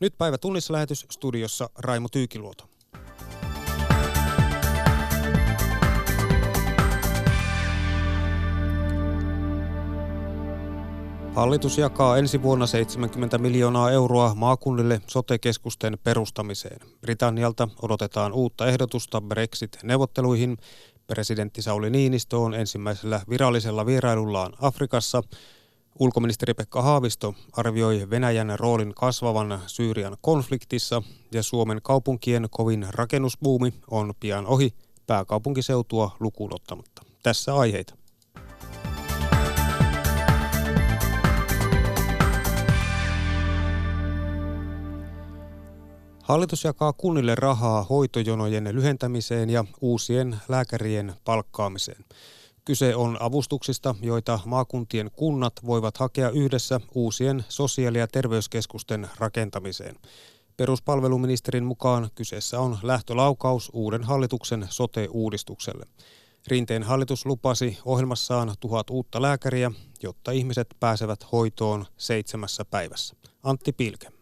Nyt päivä tunnissa lähetys studiossa Raimo Tyykiluoto. Hallitus jakaa ensi vuonna 70 miljoonaa euroa maakunnille sote-keskusten perustamiseen. Britannialta odotetaan uutta ehdotusta Brexit-neuvotteluihin. Presidentti Sauli Niinistö on ensimmäisellä virallisella vierailullaan Afrikassa. Ulkoministeri Pekka Haavisto arvioi Venäjän roolin kasvavan Syyrian konfliktissa ja Suomen kaupunkien kovin rakennusbuumi on pian ohi pääkaupunkiseutua lukuun ottamatta. Tässä aiheita. Hallitus jakaa kunnille rahaa hoitojonojen lyhentämiseen ja uusien lääkärien palkkaamiseen. Kyse on avustuksista, joita maakuntien kunnat voivat hakea yhdessä uusien sosiaali- ja terveyskeskusten rakentamiseen. Peruspalveluministerin mukaan kyseessä on lähtölaukaus uuden hallituksen sote-uudistukselle. Rinteen hallitus lupasi ohjelmassaan tuhat uutta lääkäriä, jotta ihmiset pääsevät hoitoon seitsemässä päivässä. Antti Pilke.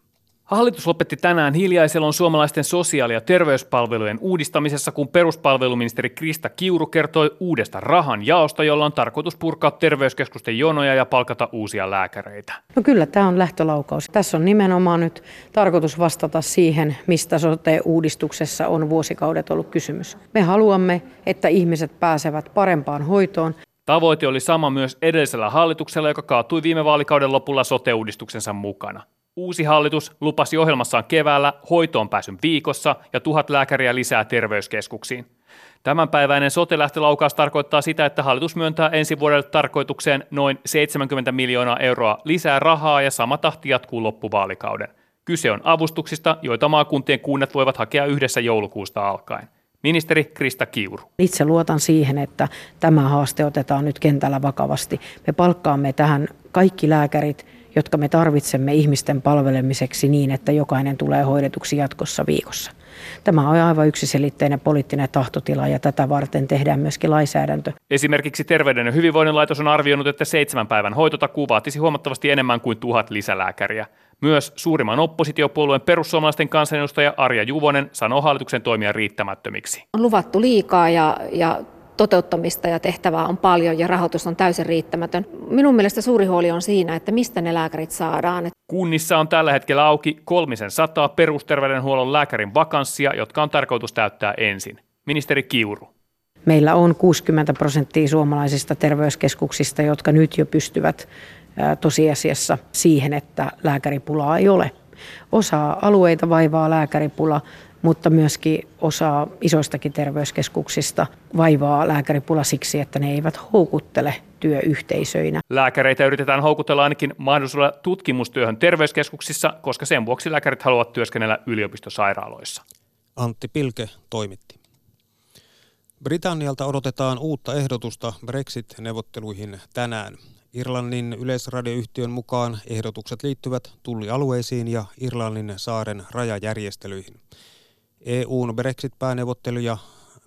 Hallitus lopetti tänään hiljaiselon suomalaisten sosiaali- ja terveyspalvelujen uudistamisessa, kun peruspalveluministeri Krista Kiuru kertoi uudesta rahan jaosta, jolla on tarkoitus purkaa terveyskeskusten jonoja ja palkata uusia lääkäreitä. No kyllä tämä on lähtölaukaus. Tässä on nimenomaan nyt tarkoitus vastata siihen, mistä sote-uudistuksessa on vuosikaudet ollut kysymys. Me haluamme, että ihmiset pääsevät parempaan hoitoon. Tavoite oli sama myös edellisellä hallituksella, joka kaatui viime vaalikauden lopulla sote-uudistuksensa mukana. Uusi hallitus lupasi ohjelmassaan keväällä hoitoon pääsyn viikossa ja tuhat lääkäriä lisää terveyskeskuksiin. Tämänpäiväinen sote-lähtölaukaus tarkoittaa sitä, että hallitus myöntää ensi vuodelle tarkoitukseen noin 70 miljoonaa euroa lisää rahaa ja sama tahti jatkuu loppuvaalikauden. Kyse on avustuksista, joita maakuntien kunnat voivat hakea yhdessä joulukuusta alkaen. Ministeri Krista Kiuru. Itse luotan siihen, että tämä haaste otetaan nyt kentällä vakavasti. Me palkkaamme tähän kaikki lääkärit, jotka me tarvitsemme ihmisten palvelemiseksi niin, että jokainen tulee hoidetuksi jatkossa viikossa. Tämä on aivan yksiselitteinen poliittinen tahtotila ja tätä varten tehdään myöskin lainsäädäntö. Esimerkiksi Terveyden ja hyvinvoinnin laitos on arvioinut, että seitsemän päivän hoitotakuu vaatisi huomattavasti enemmän kuin tuhat lisälääkäriä. Myös suurimman oppositiopuolueen perussuomalaisten kansanedustaja Arja Juvonen sanoo hallituksen toimia riittämättömiksi. On luvattu liikaa ja, ja toteuttamista ja tehtävää on paljon ja rahoitus on täysin riittämätön. Minun mielestä suuri huoli on siinä, että mistä ne lääkärit saadaan. Kunnissa on tällä hetkellä auki kolmisen sataa perusterveydenhuollon lääkärin vakanssia, jotka on tarkoitus täyttää ensin. Ministeri Kiuru. Meillä on 60 prosenttia suomalaisista terveyskeskuksista, jotka nyt jo pystyvät tosiasiassa siihen, että lääkäripulaa ei ole. Osa alueita vaivaa lääkäripula, mutta myöskin osa isoistakin terveyskeskuksista vaivaa lääkäripula siksi, että ne eivät houkuttele työyhteisöinä. Lääkäreitä yritetään houkutella ainakin mahdollisuudella tutkimustyöhön terveyskeskuksissa, koska sen vuoksi lääkärit haluavat työskennellä yliopistosairaaloissa. Antti Pilke toimitti. Britannialta odotetaan uutta ehdotusta Brexit-neuvotteluihin tänään. Irlannin yleisradioyhtiön mukaan ehdotukset liittyvät tullialueisiin ja Irlannin saaren rajajärjestelyihin. EUn Brexit-pääneuvotteluja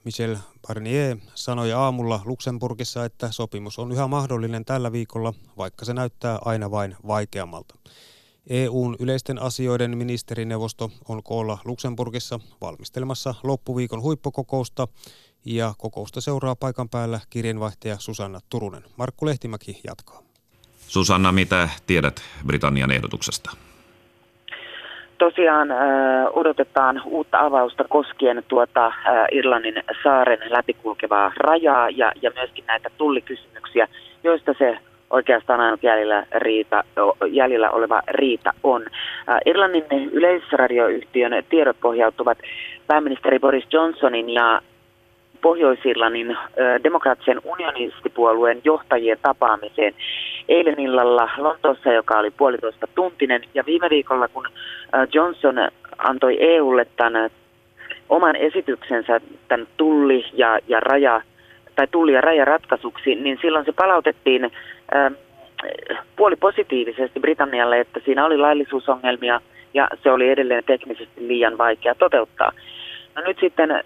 Michel Barnier sanoi aamulla Luxemburgissa, että sopimus on yhä mahdollinen tällä viikolla, vaikka se näyttää aina vain vaikeammalta. EUn yleisten asioiden ministerineuvosto on koolla Luxemburgissa valmistelemassa loppuviikon huippukokousta ja kokousta seuraa paikan päällä kirjanvaihtaja Susanna Turunen. Markku Lehtimäki jatkaa. Susanna, mitä tiedät Britannian ehdotuksesta? Tosiaan äh, odotetaan uutta avausta koskien tuota äh, Irlannin saaren läpikulkevaa rajaa ja, ja myöskin näitä tullikysymyksiä, joista se oikeastaan ainut jäljellä, riita, jäljellä oleva riita on. Äh, Irlannin yleisradioyhtiön tiedot pohjautuvat pääministeri Boris Johnsonin ja Pohjois-Irlannin demokraattisen unionistipuolueen johtajien tapaamiseen eilen illalla Lontoossa, joka oli puolitoista tuntinen. Ja viime viikolla, kun Johnson antoi EUlle tämän oman esityksensä tämän tulli- ja, ja raja, tai tulli- ja rajaratkaisuksi, niin silloin se palautettiin puoli positiivisesti Britannialle, että siinä oli laillisuusongelmia ja se oli edelleen teknisesti liian vaikea toteuttaa. No nyt sitten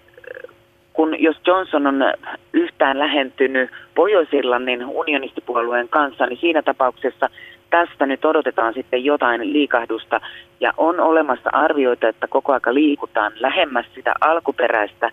kun jos Johnson on yhtään lähentynyt Pohjois-Irlannin unionistipuolueen kanssa, niin siinä tapauksessa tästä nyt odotetaan sitten jotain liikahdusta. Ja on olemassa arvioita, että koko aika liikutaan lähemmäs sitä alkuperäistä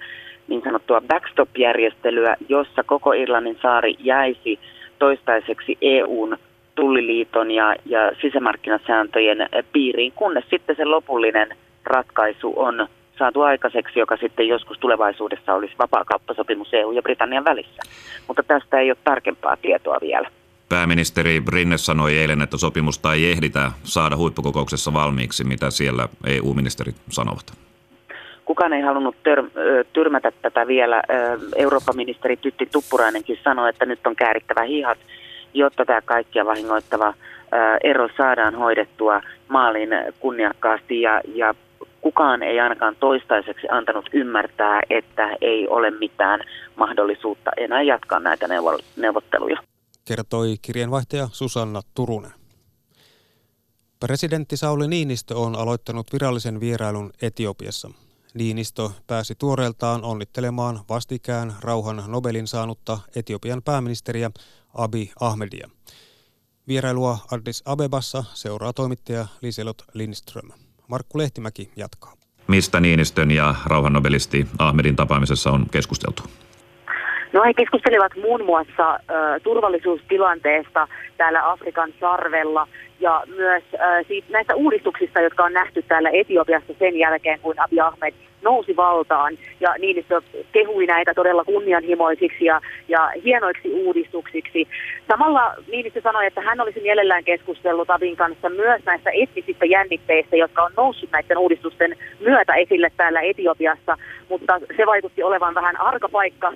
niin sanottua backstop-järjestelyä, jossa koko Irlannin saari jäisi toistaiseksi EUn tulliliiton ja, ja sisämarkkinasääntöjen piiriin, kunnes sitten se lopullinen ratkaisu on saatu aikaiseksi, joka sitten joskus tulevaisuudessa olisi vapaakauppasopimus EU ja Britannian välissä. Mutta tästä ei ole tarkempaa tietoa vielä. Pääministeri Rinne sanoi eilen, että sopimusta ei ehditä saada huippukokouksessa valmiiksi. Mitä siellä EU-ministerit sanovat? Kukaan ei halunnut tör- tyrmätä tätä vielä. Euroopan ministeri Tytti Tuppurainenkin sanoi, että nyt on käärittävä hihat, jotta tämä kaikkia vahingoittava ero saadaan hoidettua maaliin kunniakkaasti ja, ja kukaan ei ainakaan toistaiseksi antanut ymmärtää, että ei ole mitään mahdollisuutta enää jatkaa näitä neuvotteluja. Kertoi kirjeenvaihtaja Susanna Turunen. Presidentti Sauli Niinistö on aloittanut virallisen vierailun Etiopiassa. Niinistö pääsi tuoreeltaan onnittelemaan vastikään rauhan Nobelin saanutta Etiopian pääministeriä Abi Ahmedia. Vierailua Addis Abebassa seuraa toimittaja Liselot Lindström. Markku Lehtimäki jatkaa. Mistä Niinistön ja rauhannobelisti Ahmedin tapaamisessa on keskusteltu? No he keskustelivat muun muassa ö, turvallisuustilanteesta täällä Afrikan sarvella ja myös ö, siitä, näistä uudistuksista, jotka on nähty täällä Etiopiassa sen jälkeen, kun Abiy Ahmed nousi valtaan. Ja Niinistö kehui näitä todella kunnianhimoisiksi ja, ja hienoiksi uudistuksiksi. Samalla Niinistö sanoi, että hän olisi mielellään keskustellut Abin kanssa myös näistä etnisistä jännitteistä, jotka on noussut näiden uudistusten myötä esille täällä Etiopiassa, mutta se vaikutti olevan vähän arka paikka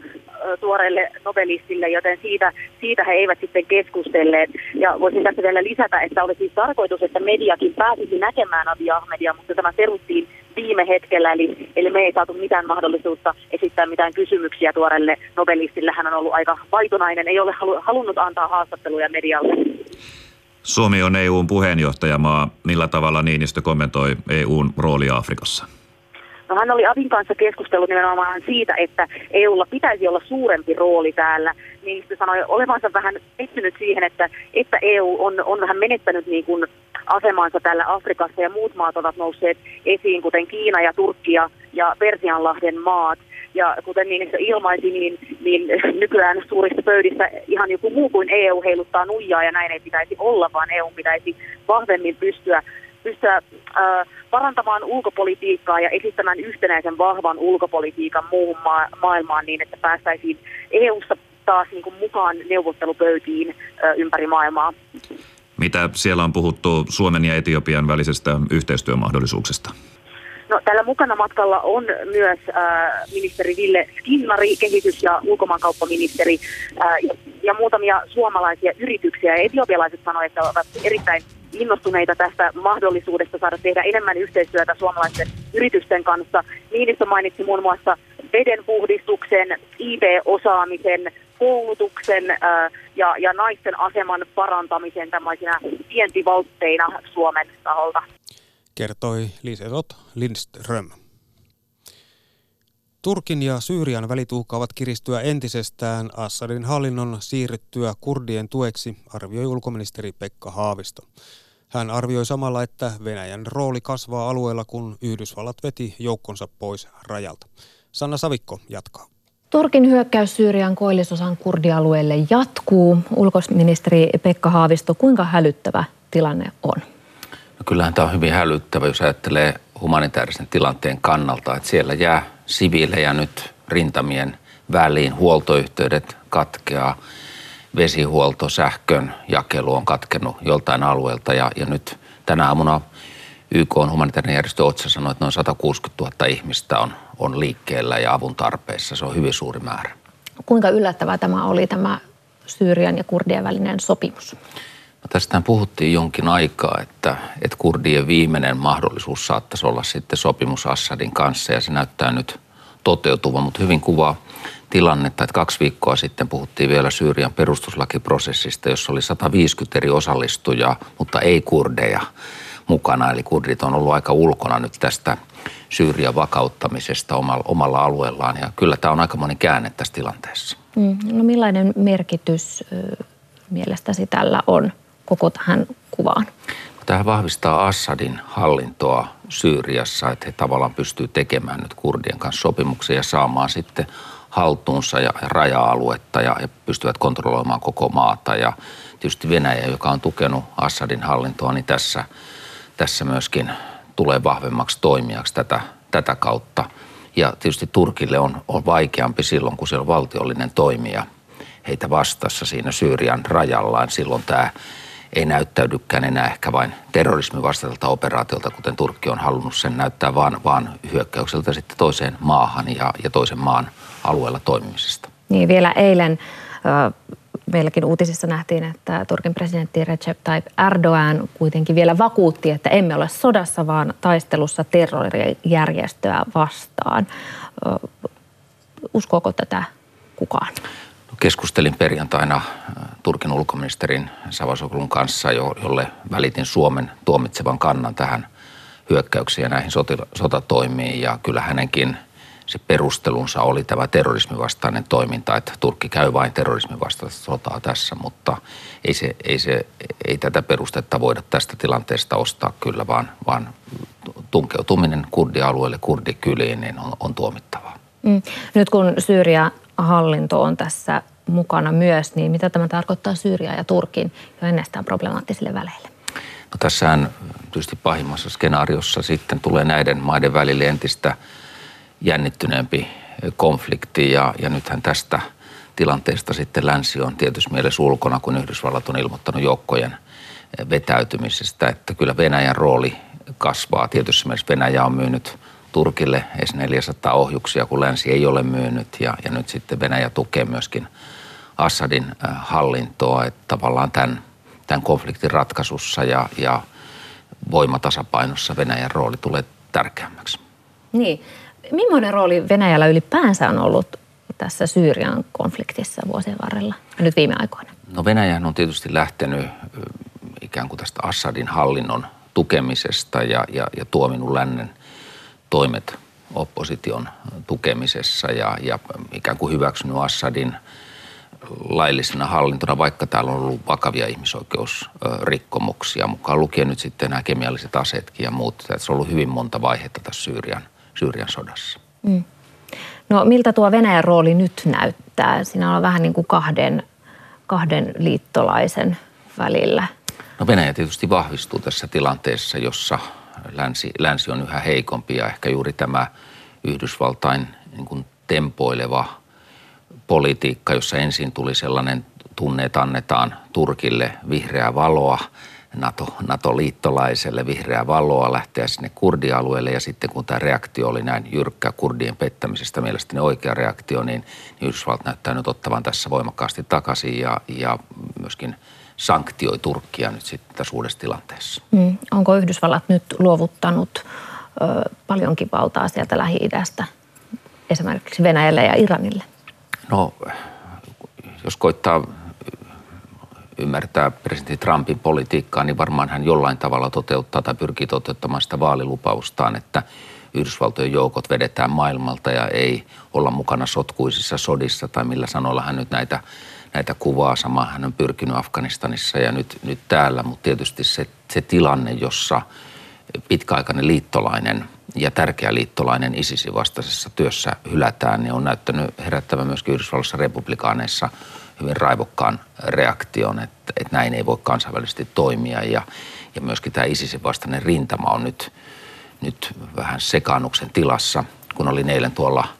tuoreelle nobelistille, joten siitä, siitä he eivät sitten keskustelleet. Ja voisin tässä vielä lisätä, että oli siis tarkoitus, että mediakin pääsisi näkemään Abiy Ahmedia, mutta tämä peruttiin viime hetkellä, eli, eli me ei saatu mitään mahdollisuutta esittää mitään kysymyksiä tuorelle nobelistille. Hän on ollut aika vaitonainen, ei ole halunnut antaa haastatteluja medialle. Suomi on EUn puheenjohtajamaa. Millä tavalla Niinistö kommentoi EUn roolia Afrikassa? No hän oli Avin kanssa keskustellut nimenomaan siitä, että EUlla pitäisi olla suurempi rooli täällä. Niinistö sanoi olevansa vähän pettynyt siihen, että, että EU on, on vähän menettänyt niin kuin asemansa täällä Afrikassa ja muut maat ovat nousseet esiin, kuten Kiina ja Turkki ja, ja Persianlahden maat. Ja kuten niin se ilmaisi, niin, niin nykyään suurissa pöydissä ihan joku muu kuin EU heiluttaa nuijaa ja näin ei pitäisi olla, vaan EU pitäisi vahvemmin pystyä pystyä äh, parantamaan ulkopolitiikkaa ja esittämään yhtenäisen vahvan ulkopolitiikan muuhun ma- maailmaan niin, että päästäisiin EU-ssa taas niin kuin mukaan neuvottelupöytiin äh, ympäri maailmaa. Mitä siellä on puhuttu Suomen ja Etiopian välisestä yhteistyömahdollisuuksista? No, tällä mukana matkalla on myös äh, ministeri Ville Skinnari, kehitys- ja ulkomaankauppaministeri äh, ja, ja muutamia suomalaisia yrityksiä. Ja etiopialaiset sanoivat, että ovat erittäin innostuneita tästä mahdollisuudesta saada tehdä enemmän yhteistyötä suomalaisten yritysten kanssa. Niinistö mainitsi muun muassa vedenpuhdistuksen, IT-osaamisen, koulutuksen ää, ja, ja naisten aseman parantamisen tämmöisinä vientivaltteina Suomen taholta. Kertoi Liselot Lindström. Turkin ja Syyrian välit uhkaavat kiristyä entisestään Assadin hallinnon siirryttyä kurdien tueksi, arvioi ulkoministeri Pekka Haavisto. Hän arvioi samalla, että Venäjän rooli kasvaa alueella, kun Yhdysvallat veti joukkonsa pois rajalta. Sanna Savikko jatkaa. Turkin hyökkäys Syyrian koillisosan kurdialueelle jatkuu. Ulkoministeri Pekka Haavisto, kuinka hälyttävä tilanne on? No kyllähän tämä on hyvin hälyttävä, jos ajattelee humanitaarisen tilanteen kannalta, että siellä jää siviilejä nyt rintamien väliin, huoltoyhteydet katkeaa, vesihuolto, sähkön jakelu on katkenut joltain alueelta ja, ja nyt tänä aamuna YK on humanitaarinen järjestö OTSA sanoi, että noin 160 000 ihmistä on, on liikkeellä ja avun tarpeessa. Se on hyvin suuri määrä. Kuinka yllättävää tämä oli tämä Syyrian ja kurdien välinen sopimus? No tästähän puhuttiin jonkin aikaa, että, että kurdien viimeinen mahdollisuus saattaisi olla sitten sopimus Assadin kanssa ja se näyttää nyt toteutuva, mutta hyvin kuvaa tilannetta, että kaksi viikkoa sitten puhuttiin vielä Syyrian perustuslakiprosessista, jossa oli 150 eri osallistujaa, mutta ei kurdeja mukana. Eli kurdit on ollut aika ulkona nyt tästä Syyrian vakauttamisesta omalla, omalla alueellaan. Ja kyllä tämä on aika moni käänne tässä tilanteessa. Mm, no millainen merkitys ö, mielestäsi tällä on koko tähän kuvaan? Tähän vahvistaa Assadin hallintoa Syyriassa, että he tavallaan pystyy tekemään nyt kurdien kanssa sopimuksia ja saamaan sitten haltuunsa ja raja-aluetta ja, ja pystyvät kontrolloimaan koko maata. Ja tietysti Venäjä, joka on tukenut Assadin hallintoa, niin tässä, tässä myöskin tulee vahvemmaksi toimijaksi tätä, tätä kautta. Ja tietysti Turkille on, on vaikeampi silloin, kun siellä on valtiollinen toimija heitä vastassa siinä Syyrian rajallaan. Silloin tämä ei näyttäydykään enää ehkä vain terrorismin vastaiselta operaatiolta, kuten Turkki on halunnut sen näyttää, vaan, vaan hyökkäykseltä sitten toiseen maahan ja, ja toisen maan alueella toimimisesta. Niin vielä eilen meilläkin uutisissa nähtiin, että Turkin presidentti Recep Tayyip Erdogan kuitenkin vielä vakuutti, että emme ole sodassa, vaan taistelussa terrorijärjestöä vastaan. Uskooko tätä kukaan? Keskustelin perjantaina Turkin ulkoministerin Savasoglun kanssa, jolle välitin Suomen tuomitsevan kannan tähän hyökkäyksiin ja näihin sotatoimiin. Ja kyllä hänenkin se perustelunsa oli tämä terrorismin vastainen toiminta, että Turkki käy vain terrorismin vastaista sotaa tässä, mutta ei, se, ei, se, ei tätä perustetta voida tästä tilanteesta ostaa kyllä, vaan, vaan tunkeutuminen kurdialueelle, kurdikyliin, niin on, on tuomittavaa. Mm. Nyt kun Syyria hallinto on tässä mukana myös, niin mitä tämä tarkoittaa Syyria ja Turkin jo ennestään problemaattisille väleille? No tässähän tietysti pahimmassa skenaariossa sitten tulee näiden maiden välille entistä jännittyneempi konflikti ja, ja nythän tästä tilanteesta sitten länsi on tietysti mielessä ulkona, kun Yhdysvallat on ilmoittanut joukkojen vetäytymisestä, että kyllä Venäjän rooli kasvaa. Tietysti mielessä Venäjä on myynyt Turkille S-400 ohjuksia, kun länsi ei ole myynyt ja, ja nyt sitten Venäjä tukee myöskin Assadin äh, hallintoa, että tavallaan tämän, tämän konfliktin ratkaisussa ja, ja voimatasapainossa Venäjän rooli tulee tärkeämmäksi. Niin. Millainen rooli Venäjällä ylipäänsä on ollut tässä Syyrian konfliktissa vuosien varrella ja nyt viime aikoina? No Venäjä on tietysti lähtenyt ikään kuin tästä Assadin hallinnon tukemisesta ja, ja, ja tuominut lännen toimet opposition tukemisessa ja, ja ikään kuin hyväksynyt Assadin laillisena hallintona, vaikka täällä on ollut vakavia ihmisoikeusrikkomuksia, mukaan lukien nyt sitten nämä kemialliset aseetkin ja muut. Se on ollut hyvin monta vaihetta tässä Syyrian, Syyrian sodassa. Mm. No miltä tuo Venäjän rooli nyt näyttää? Siinä on vähän niin kuin kahden, kahden liittolaisen välillä. No Venäjä tietysti vahvistuu tässä tilanteessa, jossa länsi, länsi on yhä heikompi ja ehkä juuri tämä Yhdysvaltain niin kuin tempoileva politiikka, jossa ensin tuli sellainen tunne, että annetaan Turkille vihreää valoa, NATO, NATO-liittolaiselle vihreää valoa lähteä sinne kurdialueelle ja sitten kun tämä reaktio oli näin jyrkkä kurdien pettämisestä, mielestäni oikea reaktio, niin, niin Yhdysvallat näyttää nyt ottavan tässä voimakkaasti takaisin ja, ja myöskin – sanktioi Turkkia nyt sitten tässä uudessa tilanteessa. Mm. Onko Yhdysvallat nyt luovuttanut ö, paljonkin valtaa sieltä Lähi-idästä esimerkiksi Venäjälle ja Iranille? No, jos koittaa ymmärtää presidentti Trumpin politiikkaa, niin varmaan hän jollain tavalla toteuttaa tai pyrkii toteuttamaan sitä vaalilupaustaan, että Yhdysvaltojen joukot vedetään maailmalta ja ei olla mukana sotkuisissa sodissa tai millä sanoilla hän nyt näitä näitä kuvaa. Sama hän on pyrkinyt Afganistanissa ja nyt, nyt täällä, mutta tietysti se, se tilanne, jossa pitkäaikainen liittolainen ja tärkeä liittolainen ISISin vastaisessa työssä hylätään, niin on näyttänyt herättävän myöskin Yhdysvalloissa republikaaneissa hyvin raivokkaan reaktion, että, että näin ei voi kansainvälisesti toimia. Ja, ja myöskin tämä ISISin vastainen rintama on nyt, nyt vähän sekaannuksen tilassa, kun oli eilen tuolla –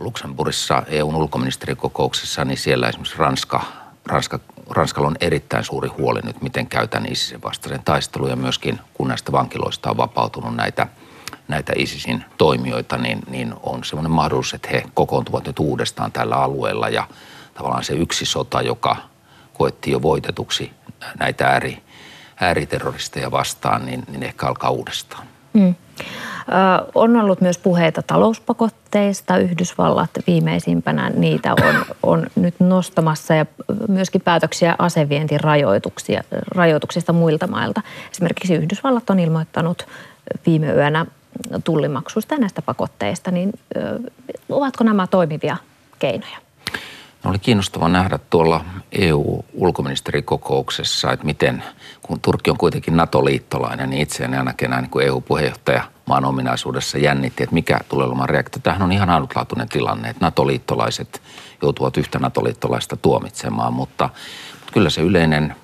Luxemburgissa EUn ulkoministerikokouksessa, niin siellä esimerkiksi Ranska, Ranska, Ranskalla on erittäin suuri huoli nyt, miten käytän ISISin vastaisen taistelun. Ja myöskin kun näistä vankiloista on vapautunut näitä, näitä ISISin toimijoita, niin, niin on semmoinen mahdollisuus, että he kokoontuvat nyt uudestaan tällä alueella. Ja tavallaan se yksi sota, joka koettiin jo voitetuksi näitä ääri, ääriterroristeja vastaan, niin, niin ehkä alkaa uudestaan. Mm. On ollut myös puheita talouspakotteista. Yhdysvallat viimeisimpänä niitä on, on nyt nostamassa ja myöskin päätöksiä asevientirajoituksista muilta mailta. Esimerkiksi Yhdysvallat on ilmoittanut viime yönä tullimaksusta ja näistä pakotteista, niin ovatko nämä toimivia keinoja? Oli kiinnostava nähdä tuolla EU-ulkoministerikokouksessa, että miten, kun Turkki on kuitenkin NATO-liittolainen, niin itseäni ainakin näin niin EU-puheenjohtaja maan ominaisuudessa jännitti, että mikä tulee olemaan reaktio. Tämähän on ihan ainutlaatuinen tilanne, että NATO-liittolaiset joutuvat yhtä NATO-liittolaista tuomitsemaan, mutta, mutta kyllä se yleinen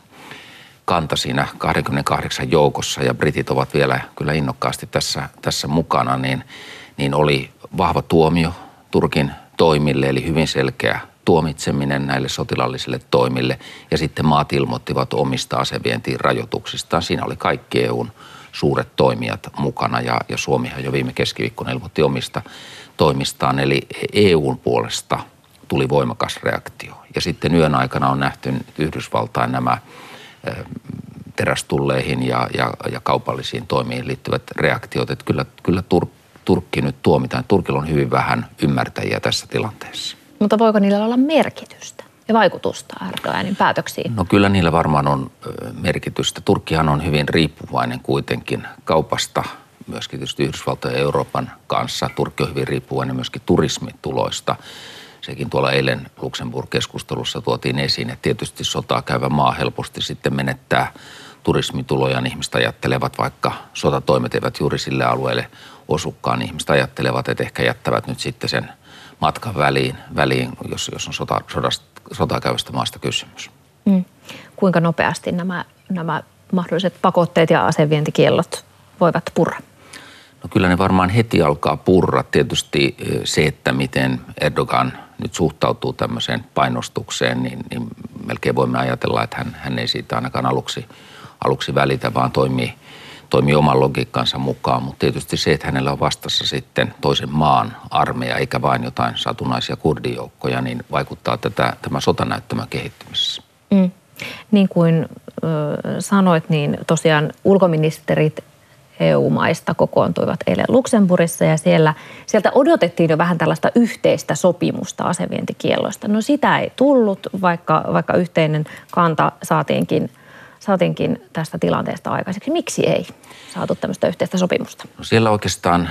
kanta siinä 28 joukossa ja britit ovat vielä kyllä innokkaasti tässä, tässä mukana, niin, niin oli vahva tuomio Turkin toimille, eli hyvin selkeä tuomitseminen näille sotilallisille toimille. Ja sitten maat ilmoittivat omista asevientiin rajoituksistaan. Siinä oli kaikki EUn suuret toimijat mukana ja, ja Suomihan jo viime keskiviikkona ilmoitti omista toimistaan. Eli EUn puolesta tuli voimakas reaktio. Ja sitten yön aikana on nähty Yhdysvaltain nämä terästulleihin ja, ja, ja kaupallisiin toimiin liittyvät reaktiot. Että kyllä, kyllä Tur, Turkki nyt tuomitaan. Turkilla on hyvin vähän ymmärtäjiä tässä tilanteessa. Mutta voiko niillä olla merkitystä ja vaikutusta Erdoganin päätöksiin? No kyllä niillä varmaan on merkitystä. Turkkihan on hyvin riippuvainen kuitenkin kaupasta, myöskin tietysti Yhdysvaltojen ja Euroopan kanssa. Turkki on hyvin riippuvainen myöskin turismituloista. Sekin tuolla eilen Luxemburg-keskustelussa tuotiin esiin, että tietysti sotaa käyvä maa helposti sitten menettää turismituloja. Ihmiset ajattelevat, vaikka sotatoimet eivät juuri sille alueelle osukkaan, ihmiset ajattelevat, että ehkä jättävät nyt sitten sen – matkan väliin, väliin jos, jos on sota, sodasta, sotaa käyvästä maasta kysymys. Mm. Kuinka nopeasti nämä, nämä mahdolliset pakotteet ja asevientikiellot voivat purra? No kyllä ne varmaan heti alkaa purra. Tietysti eh, se, että miten Erdogan nyt suhtautuu tämmöiseen painostukseen, niin, niin melkein voimme ajatella, että hän, hän ei siitä ainakaan aluksi, aluksi välitä, vaan toimii – toimii oman logiikkansa mukaan, mutta tietysti se, että hänellä on vastassa sitten toisen maan armeija, eikä vain jotain satunnaisia kurdijoukkoja, niin vaikuttaa tätä, tämä sotanäyttämä kehittymisessä. Mm. Niin kuin ö, sanoit, niin tosiaan ulkoministerit EU-maista kokoontuivat eilen Luxemburgissa ja siellä, sieltä odotettiin jo vähän tällaista yhteistä sopimusta asevientikielloista. No sitä ei tullut, vaikka, vaikka yhteinen kanta saatiinkin – saatiinkin tästä tilanteesta aikaiseksi. Miksi ei saatu tämmöistä yhteistä sopimusta? No siellä oikeastaan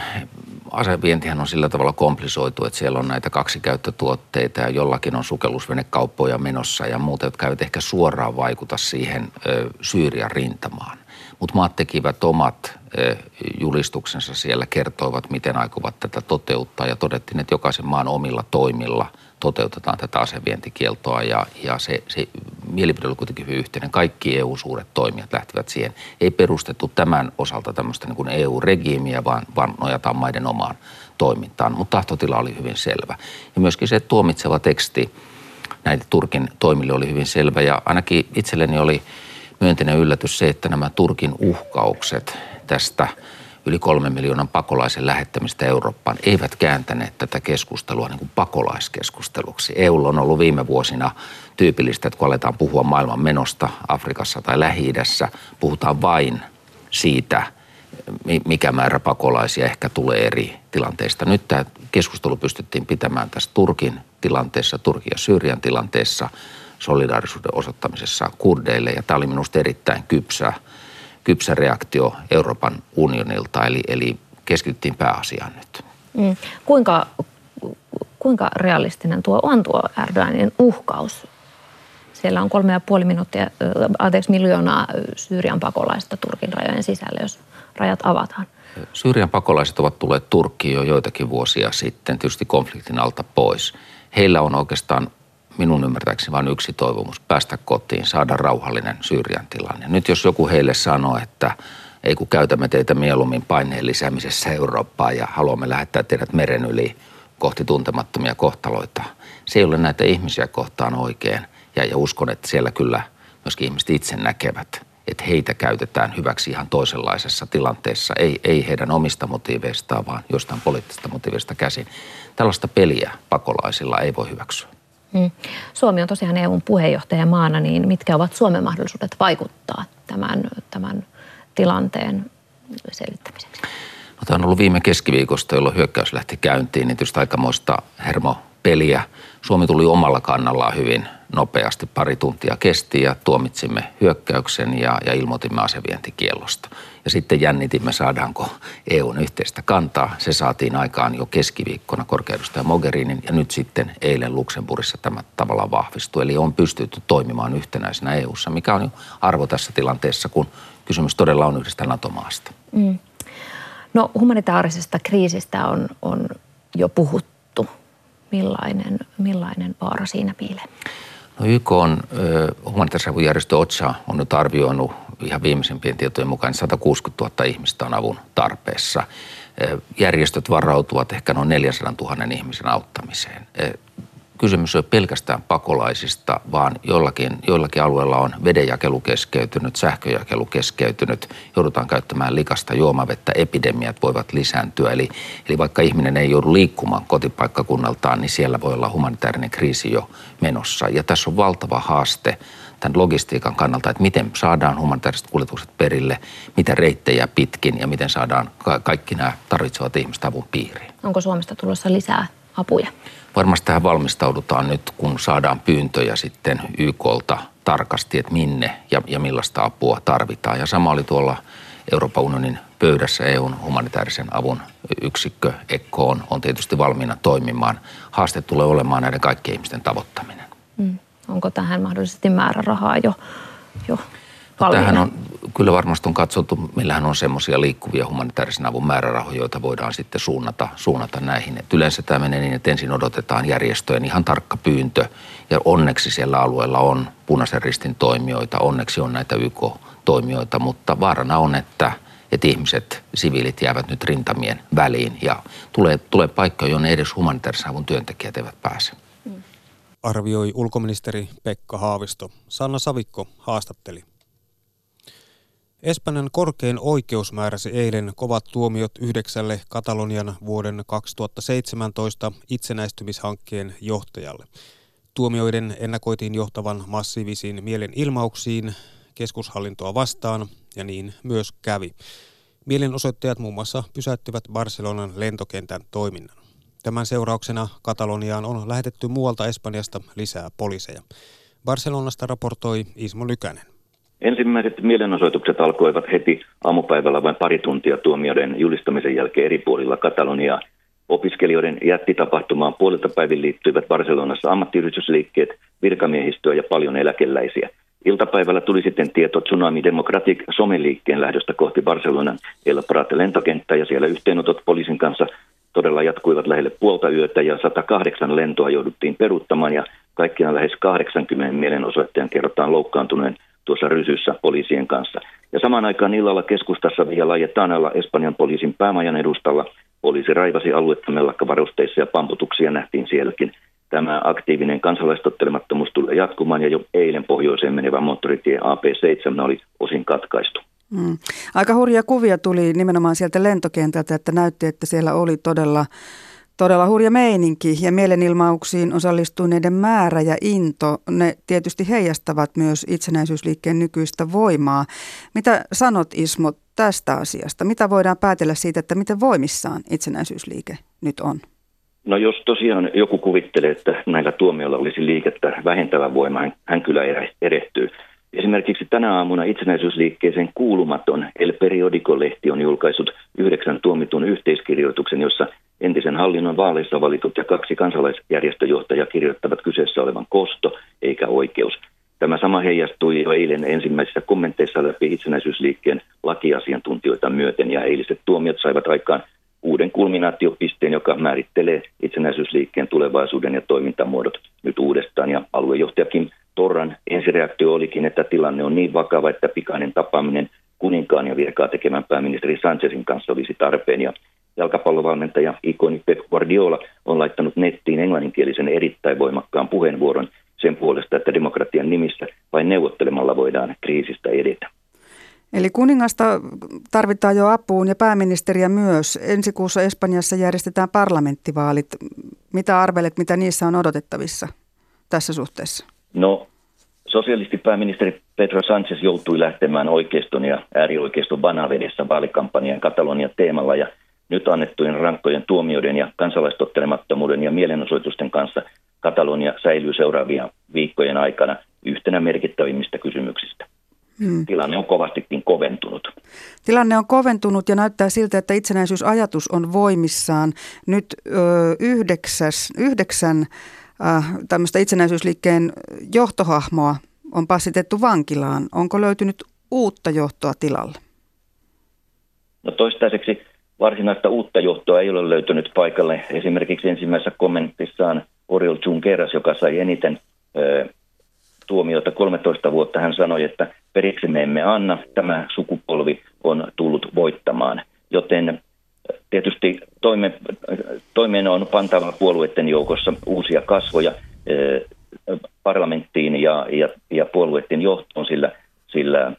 asevientihän on sillä tavalla komplisoitu, että siellä on näitä kaksikäyttötuotteita ja jollakin on sukellusvenekauppoja menossa ja muuta, jotka eivät ehkä suoraan vaikuta siihen Syyrian rintamaan. Mutta maat tekivät omat julistuksensa siellä, kertoivat, miten aikovat tätä toteuttaa ja todettiin, että jokaisen maan omilla toimilla – toteutetaan tätä asevientikieltoa ja, ja se, se mielipide oli kuitenkin hyvin yhteinen. Kaikki EU-suuret toimijat lähtivät siihen. Ei perustettu tämän osalta tämmöistä niin EU-regiimiä, vaan, vaan nojataan maiden omaan toimintaan. Mutta tahtotila oli hyvin selvä. Ja myöskin se tuomitseva teksti näitä Turkin toimille oli hyvin selvä. Ja ainakin itselleni oli myönteinen yllätys se, että nämä Turkin uhkaukset tästä – yli kolmen miljoonan pakolaisen lähettämistä Eurooppaan eivät kääntäneet tätä keskustelua niin kuin pakolaiskeskusteluksi. EUlla on ollut viime vuosina tyypillistä, että kun aletaan puhua maailman menosta Afrikassa tai Lähi-idässä, puhutaan vain siitä, mikä määrä pakolaisia ehkä tulee eri tilanteista. Nyt tämä keskustelu pystyttiin pitämään tässä Turkin tilanteessa, Turkin ja Syyrian tilanteessa, solidaarisuuden osoittamisessa kurdeille. Ja tämä oli minusta erittäin kypsä kypsä reaktio Euroopan unionilta, eli, eli keskityttiin pääasiaan nyt. Mm. Kuinka, kuinka realistinen tuo on tuo Erdoganin uhkaus? Siellä on kolme ja puoli minuuttia, anteeksi, miljoonaa Syyrian pakolaista Turkin rajojen sisällä, jos rajat avataan. Syyrian pakolaiset ovat tulleet Turkkiin jo joitakin vuosia sitten, tietysti konfliktin alta pois. Heillä on oikeastaan minun ymmärtääkseni vain yksi toivomus, päästä kotiin, saada rauhallinen Syyrian tilanne. Nyt jos joku heille sanoo, että ei kun käytämme teitä mieluummin paineen lisäämisessä Eurooppaa ja haluamme lähettää teidät meren yli kohti tuntemattomia kohtaloita. Se ei ole näitä ihmisiä kohtaan oikein ja, ja uskon, että siellä kyllä myöskin ihmiset itse näkevät, että heitä käytetään hyväksi ihan toisenlaisessa tilanteessa, ei, ei heidän omista motiiveistaan, vaan jostain poliittisesta motiiveista käsin. Tällaista peliä pakolaisilla ei voi hyväksyä. Mm. Suomi on tosiaan EUn puheenjohtajamaana, niin mitkä ovat Suomen mahdollisuudet vaikuttaa tämän, tämän tilanteen selittämiseksi? No, tämä on ollut viime keskiviikosta, jolloin hyökkäys lähti käyntiin, niin tietysti aikamoista hermo peliä. Suomi tuli omalla kannallaan hyvin nopeasti, pari tuntia kesti ja tuomitsimme hyökkäyksen ja, ja ilmoitimme asevientikiellosta. Ja sitten jännitimme, saadaanko EUn yhteistä kantaa. Se saatiin aikaan jo keskiviikkona korkeudustaja Mogherinin ja nyt sitten eilen Luxemburgissa tämä tavallaan vahvistui. Eli on pystytty toimimaan yhtenäisenä EUssa, mikä on jo arvo tässä tilanteessa, kun kysymys todella on yhdestä NATO-maasta. Mm. No humanitaarisesta kriisistä on, on jo puhuttu. Millainen, millainen vaara siinä piilee? No YK on humanitaarisen järjestö OCHA on nyt arvioinut ihan viimeisimpien tietojen mukaan 160 000 ihmistä on avun tarpeessa. Järjestöt varautuvat ehkä noin 400 000 ihmisen auttamiseen kysymys ei ole pelkästään pakolaisista, vaan joillakin, joillakin alueilla on vedenjakelu keskeytynyt, sähköjakelu keskeytynyt, joudutaan käyttämään likasta juomavettä, epidemiat voivat lisääntyä. Eli, eli vaikka ihminen ei joudu liikkumaan kotipaikkakunnaltaan, niin siellä voi olla humanitaarinen kriisi jo menossa. Ja tässä on valtava haaste tämän logistiikan kannalta, että miten saadaan humanitaariset kuljetukset perille, mitä reittejä pitkin ja miten saadaan kaikki nämä tarvitsevat ihmiset avun piiriin. Onko Suomesta tulossa lisää apuja? Varmasti tähän valmistaudutaan nyt, kun saadaan pyyntöjä sitten YKlta tarkasti, että minne ja, ja millaista apua tarvitaan. Ja sama oli tuolla Euroopan unionin pöydässä EUn humanitaarisen avun yksikkö ECHO on, on tietysti valmiina toimimaan. Haaste tulee olemaan näiden kaikkien ihmisten tavoittaminen. Mm. Onko tähän mahdollisesti määrärahaa jo, jo valmiina? Tähän on kyllä varmasti on katsottu, meillähän on semmoisia liikkuvia humanitaarisen avun määrärahoja, joita voidaan sitten suunnata, suunnata näihin. Et yleensä tämä menee niin, että ensin odotetaan järjestöjen ihan tarkka pyyntö ja onneksi siellä alueella on punaisen ristin toimijoita, onneksi on näitä YK-toimijoita, mutta vaarana on, että että ihmiset, siviilit jäävät nyt rintamien väliin ja tulee, tulee paikka, jonne edes humanitaarisen avun työntekijät eivät pääse. Arvioi ulkoministeri Pekka Haavisto. Sanna Savikko haastatteli. Espanjan korkein oikeus määräsi eilen kovat tuomiot yhdeksälle Katalonian vuoden 2017 itsenäistymishankkeen johtajalle. Tuomioiden ennakoitiin johtavan massiivisiin mielenilmauksiin keskushallintoa vastaan, ja niin myös kävi. Mielenosoittajat muun muassa pysäyttivät Barcelonan lentokentän toiminnan. Tämän seurauksena Kataloniaan on lähetetty muualta Espanjasta lisää poliiseja. Barcelonasta raportoi Ismo Lykänen. Ensimmäiset mielenosoitukset alkoivat heti aamupäivällä vain pari tuntia tuomioiden julistamisen jälkeen eri puolilla Kataloniaa. Opiskelijoiden jättitapahtumaan puolilta päivin liittyivät Barcelonassa ammattiyhdistysliikkeet, virkamiehistöä ja paljon eläkeläisiä. Iltapäivällä tuli sitten tieto Tsunami Democratic someliikkeen lähdöstä kohti Barcelonan El Prat lentokenttää ja siellä yhteenotot poliisin kanssa todella jatkuivat lähelle puolta yötä ja 108 lentoa jouduttiin peruuttamaan ja kaikkiaan lähes 80 mielenosoittajan kerrotaan loukkaantuneen tuossa rysyssä poliisien kanssa. Ja samaan aikaan illalla keskustassa Via Lajetanalla Espanjan poliisin päämajan edustalla poliisi raivasi aluetta mellakkavarusteissa ja pamputuksia nähtiin sielläkin. Tämä aktiivinen kansalaistottelemattomuus tulee jatkumaan ja jo eilen pohjoiseen menevä moottoritie AP7 oli osin katkaistu. Mm. Aika hurja kuvia tuli nimenomaan sieltä lentokentältä, että näytti, että siellä oli todella todella hurja meininki ja mielenilmauksiin osallistuneiden määrä ja into, ne tietysti heijastavat myös itsenäisyysliikkeen nykyistä voimaa. Mitä sanot Ismo tästä asiasta? Mitä voidaan päätellä siitä, että miten voimissaan itsenäisyysliike nyt on? No jos tosiaan joku kuvittelee, että näillä tuomioilla olisi liikettä vähentävä voima, hän kyllä erehtyy. Esimerkiksi tänä aamuna itsenäisyysliikkeeseen kuulumaton El Periodico-lehti on julkaissut yhdeksän tuomitun yhteiskirjoituksen, jossa entisen hallinnon vaaleissa valitut ja kaksi kansalaisjärjestöjohtajaa kirjoittavat kyseessä olevan kosto eikä oikeus. Tämä sama heijastui jo eilen ensimmäisissä kommenteissa läpi itsenäisyysliikkeen lakiasiantuntijoita myöten ja eiliset tuomiot saivat aikaan uuden kulminaatiopisteen, joka määrittelee itsenäisyysliikkeen tulevaisuuden ja toimintamuodot nyt uudestaan. Ja aluejohtajakin Torran ensireaktio olikin, että tilanne on niin vakava, että pikainen tapaaminen kuninkaan ja virkaa tekemän pääministeri Sanchezin kanssa olisi tarpeen. Ja jalkapallovalmentaja ikoni Pep Guardiola on laittanut nettiin englanninkielisen erittäin voimakkaan puheenvuoron sen puolesta, että demokratian nimissä vain neuvottelemalla voidaan kriisistä edetä. Eli kuningasta tarvitaan jo apuun ja pääministeriä myös. Ensi kuussa Espanjassa järjestetään parlamenttivaalit. Mitä arvelet, mitä niissä on odotettavissa tässä suhteessa? No, sosialistipääministeri Pedro Sánchez joutui lähtemään oikeiston ja äärioikeiston vanavedessä vaalikampanjan Katalonian teemalla ja nyt annettujen rankkojen tuomioiden ja kansalaistottelemattomuuden ja mielenosoitusten kanssa Katalonia säilyy seuraavia viikkojen aikana yhtenä merkittävimmistä kysymyksistä. Hmm. Tilanne on kovastikin koventunut. Tilanne on koventunut ja näyttää siltä, että itsenäisyysajatus on voimissaan. Nyt ö, yhdeksäs, yhdeksän äh, tämmöistä itsenäisyysliikkeen johtohahmoa on passitettu vankilaan. Onko löytynyt uutta johtoa tilalle? No toistaiseksi varsinaista uutta johtoa ei ole löytynyt paikalle. Esimerkiksi ensimmäisessä kommentissaan Oriol Junqueras, joka sai eniten ö, tuomiota 13 vuotta, hän sanoi, että periksi me emme anna, tämä sukupolvi on tullut voittamaan. Joten tietysti toime, toimeen on pantava puolueiden joukossa uusia kasvoja parlamenttiin ja, ja, ja puolueiden johtoon, sillä, sillä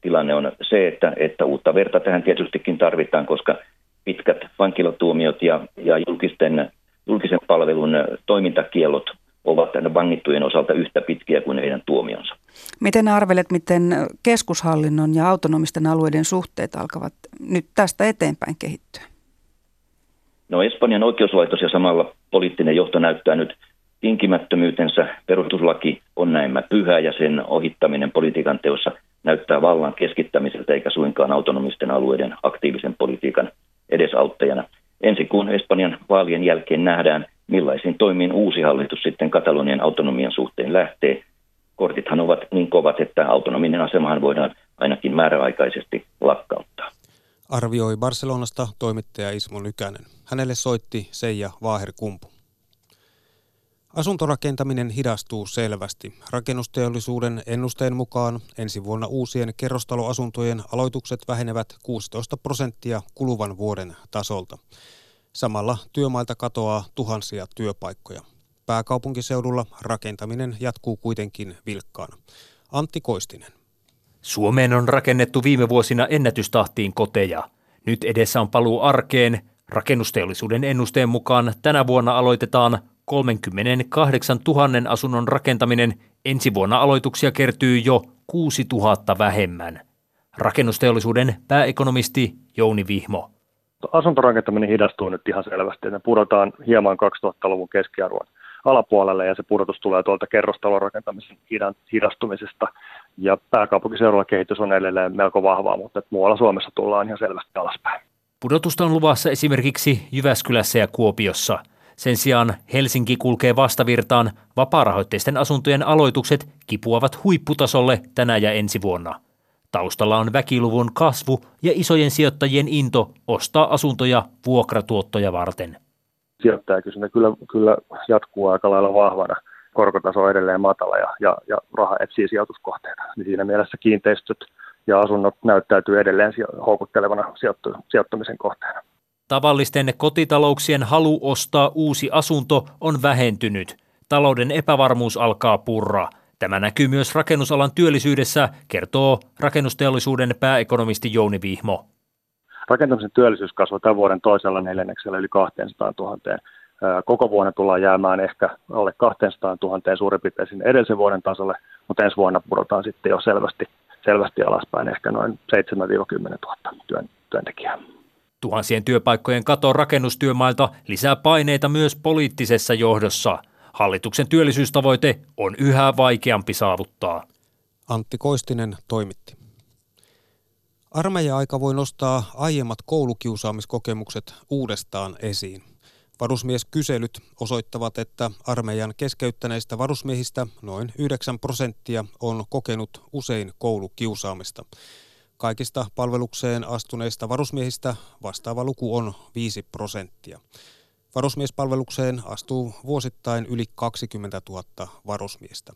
tilanne on se, että, että uutta verta tähän tietystikin tarvitaan, koska pitkät vankilatuomiot ja, ja julkisten, julkisen palvelun toimintakielot ovat vangittujen osalta yhtä pitkiä kuin heidän tuomionsa. Miten arvelet, miten keskushallinnon ja autonomisten alueiden suhteet alkavat nyt tästä eteenpäin kehittyä? No Espanjan oikeuslaitos ja samalla poliittinen johto näyttää nyt tinkimättömyytensä. Perustuslaki on näemmä pyhä ja sen ohittaminen politiikan teossa näyttää vallan keskittämiseltä eikä suinkaan autonomisten alueiden aktiivisen politiikan edesauttajana. Ensi kuun Espanjan vaalien jälkeen nähdään, millaisiin toimiin uusi hallitus sitten Katalonian autonomian suhteen lähtee. Kortithan ovat niin kovat, että autonominen asemahan voidaan ainakin määräaikaisesti lakkauttaa. Arvioi Barcelonasta toimittaja Ismo Lykänen. Hänelle soitti Seija Vaaherkumpu. Asuntorakentaminen hidastuu selvästi. Rakennusteollisuuden ennusteen mukaan ensi vuonna uusien kerrostaloasuntojen aloitukset vähenevät 16 prosenttia kuluvan vuoden tasolta. Samalla työmailta katoaa tuhansia työpaikkoja. Pääkaupunkiseudulla rakentaminen jatkuu kuitenkin vilkkaana. Antti Koistinen. Suomeen on rakennettu viime vuosina ennätystahtiin koteja. Nyt edessä on paluu arkeen. Rakennusteollisuuden ennusteen mukaan tänä vuonna aloitetaan 38 000 asunnon rakentaminen. Ensi vuonna aloituksia kertyy jo 6 000 vähemmän. Rakennusteollisuuden pääekonomisti Jouni Vihmo. Asuntorakentaminen hidastuu nyt ihan selvästi. Me pudotaan hieman 2000-luvun keskiarvon alapuolelle ja se pudotus tulee tuolta kerrostalorakentamisen hidastumisesta. Ja pääkaupunkiseudulla kehitys on edelleen melko vahvaa, mutta muualla Suomessa tullaan ihan selvästi alaspäin. Pudotusta on luvassa esimerkiksi Jyväskylässä ja Kuopiossa. Sen sijaan Helsinki kulkee vastavirtaan. Vapaarahoitteisten asuntojen aloitukset kipuavat huipputasolle tänä ja ensi vuonna. Taustalla on väkiluvun kasvu ja isojen sijoittajien into ostaa asuntoja vuokratuottoja varten. Sijoittajakysyntä kyllä, kyllä jatkuu aika lailla vahvana. Korkotaso on edelleen matala ja, ja, ja raha etsii sijoituskohteita. Niin siinä mielessä kiinteistöt ja asunnot näyttäytyy edelleen houkuttelevana sijoittu, sijoittumisen kohteena. Tavallisten kotitalouksien halu ostaa uusi asunto on vähentynyt. Talouden epävarmuus alkaa purra. Tämä näkyy myös rakennusalan työllisyydessä, kertoo rakennusteollisuuden pääekonomisti Jouni Vihmo. Rakentamisen työllisyys kasvoi tämän vuoden toisella neljänneksellä yli 200 000. Koko vuonna tullaan jäämään ehkä alle 200 000 suurin piirtein edellisen vuoden tasolle, mutta ensi vuonna pudotaan sitten jo selvästi, selvästi alaspäin, ehkä noin 7-10 000 työn, työntekijää. Tuhansien työpaikkojen kato rakennustyömailta lisää paineita myös poliittisessa johdossa. Hallituksen työllisyystavoite on yhä vaikeampi saavuttaa. Antti Koistinen toimitti. Armeija-aika voi nostaa aiemmat koulukiusaamiskokemukset uudestaan esiin. Varusmieskyselyt osoittavat, että armeijan keskeyttäneistä varusmiehistä noin 9 prosenttia on kokenut usein koulukiusaamista. Kaikista palvelukseen astuneista varusmiehistä vastaava luku on 5 prosenttia. Varusmiespalvelukseen astuu vuosittain yli 20 000 varusmiestä.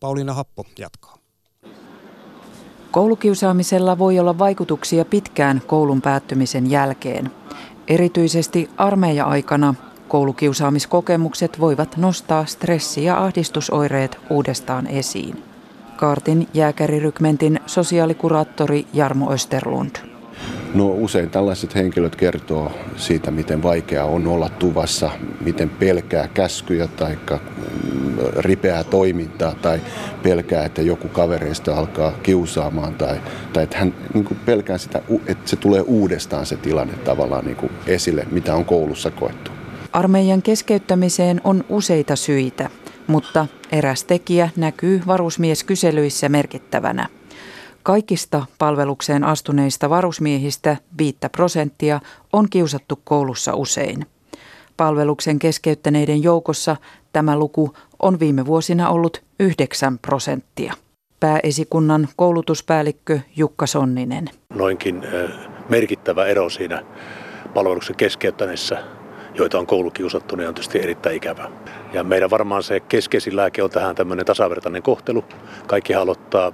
Pauliina Happo jatkaa. Koulukiusaamisella voi olla vaikutuksia pitkään koulun päättymisen jälkeen. Erityisesti armeija-aikana koulukiusaamiskokemukset voivat nostaa stressi- ja ahdistusoireet uudestaan esiin. Kaartin jääkärirykmentin sosiaalikuraattori Jarmo Österlund. No usein tällaiset henkilöt kertoo siitä, miten vaikea on olla tuvassa, miten pelkää käskyjä tai ripeää toimintaa tai pelkää, että joku kavereista alkaa kiusaamaan tai, tai että hän niin pelkää sitä, että se tulee uudestaan se tilanne tavallaan niin esille, mitä on koulussa koettu. Armeijan keskeyttämiseen on useita syitä, mutta eräs tekijä näkyy varusmieskyselyissä merkittävänä. Kaikista palvelukseen astuneista varusmiehistä 5 prosenttia on kiusattu koulussa usein. Palveluksen keskeyttäneiden joukossa tämä luku on viime vuosina ollut 9 prosenttia. Pääesikunnan koulutuspäällikkö Jukka Sonninen. Noinkin merkittävä ero siinä palveluksen keskeyttäneessä, joita on koulukiusattu, niin on tietysti erittäin ikävä. Ja meidän varmaan se keskeisin lääke on tähän tämmöinen tasavertainen kohtelu. Kaikki aloittaa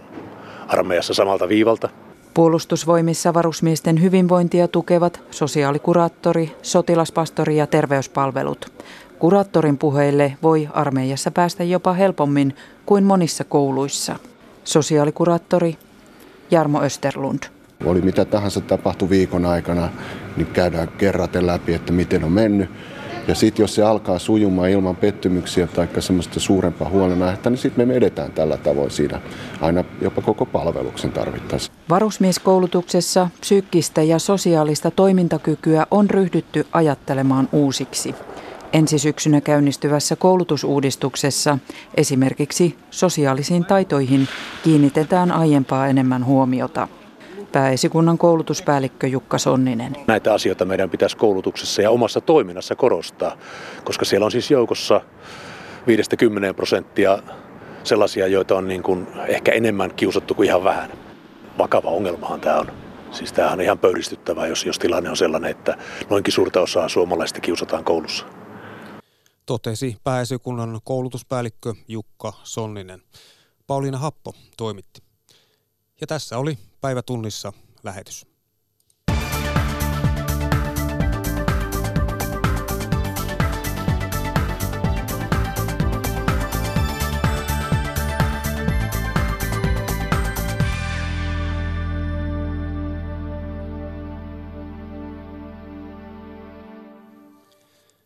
armeijassa samalta viivalta. Puolustusvoimissa varusmiesten hyvinvointia tukevat sosiaalikuraattori, sotilaspastori ja terveyspalvelut. Kuraattorin puheille voi armeijassa päästä jopa helpommin kuin monissa kouluissa. Sosiaalikuraattori Jarmo Österlund. Oli mitä tahansa tapahtui viikon aikana, niin käydään kerraten läpi, että miten on mennyt. Ja sitten jos se alkaa sujumaan ilman pettymyksiä tai semmoista suurempaa huolenaihetta, niin sitten me edetään tällä tavoin siinä aina jopa koko palveluksen tarvittaessa. Varusmieskoulutuksessa psyykkistä ja sosiaalista toimintakykyä on ryhdytty ajattelemaan uusiksi. Ensi syksynä käynnistyvässä koulutusuudistuksessa esimerkiksi sosiaalisiin taitoihin kiinnitetään aiempaa enemmän huomiota pääesikunnan koulutuspäällikkö Jukka Sonninen. Näitä asioita meidän pitäisi koulutuksessa ja omassa toiminnassa korostaa, koska siellä on siis joukossa 5-10 prosenttia sellaisia, joita on niin kuin ehkä enemmän kiusattu kuin ihan vähän. Vakava ongelmahan tämä on. Siis tämähän on ihan pöyristyttävää, jos, jos tilanne on sellainen, että noinkin suurta osaa suomalaisista kiusataan koulussa. Totesi pääesikunnan koulutuspäällikkö Jukka Sonninen. Pauliina Happo toimitti. Ja tässä oli päivätunnissa lähetys.